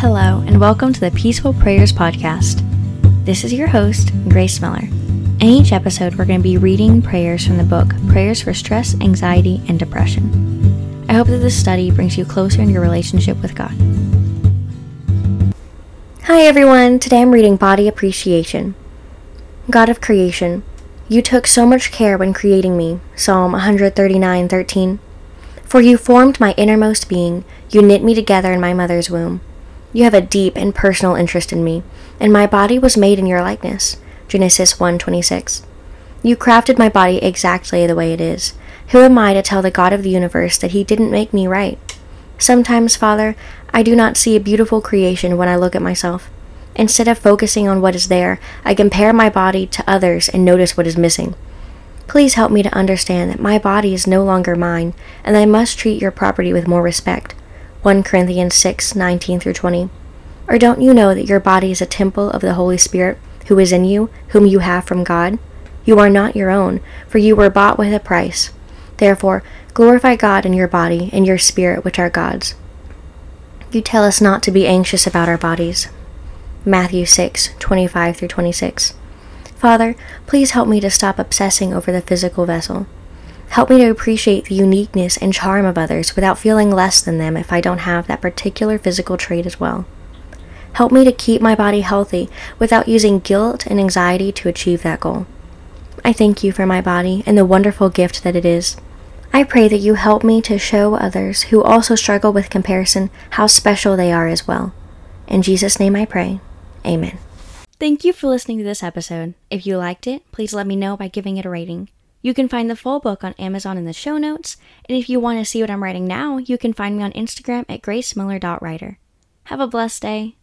Hello, and welcome to the Peaceful Prayers Podcast. This is your host, Grace Miller. In each episode, we're going to be reading prayers from the book Prayers for Stress, Anxiety, and Depression. I hope that this study brings you closer in your relationship with God. Hi, everyone. Today I'm reading Body Appreciation. God of creation, you took so much care when creating me. Psalm 139:13. For you formed my innermost being, you knit me together in my mother's womb. You have a deep and personal interest in me, and my body was made in your likeness. Genesis 1:26. You crafted my body exactly the way it is. Who am I to tell the God of the universe that he didn't make me right? Sometimes, Father, I do not see a beautiful creation when I look at myself. Instead of focusing on what is there, I compare my body to others and notice what is missing. Please help me to understand that my body is no longer mine, and I must treat your property with more respect. 1 Corinthians 6 19 through 20. Or don't you know that your body is a temple of the Holy Spirit, who is in you, whom you have from God? You are not your own, for you were bought with a price. Therefore, glorify God in your body and your spirit, which are God's. You tell us not to be anxious about our bodies. Matthew 6 25 through 26. Father, please help me to stop obsessing over the physical vessel. Help me to appreciate the uniqueness and charm of others without feeling less than them if I don't have that particular physical trait as well. Help me to keep my body healthy without using guilt and anxiety to achieve that goal. I thank you for my body and the wonderful gift that it is. I pray that you help me to show others who also struggle with comparison how special they are as well. In Jesus' name I pray. Amen. Thank you for listening to this episode. If you liked it, please let me know by giving it a rating. You can find the full book on Amazon in the show notes, and if you want to see what I'm writing now, you can find me on Instagram at gracemiller.writer. Have a blessed day.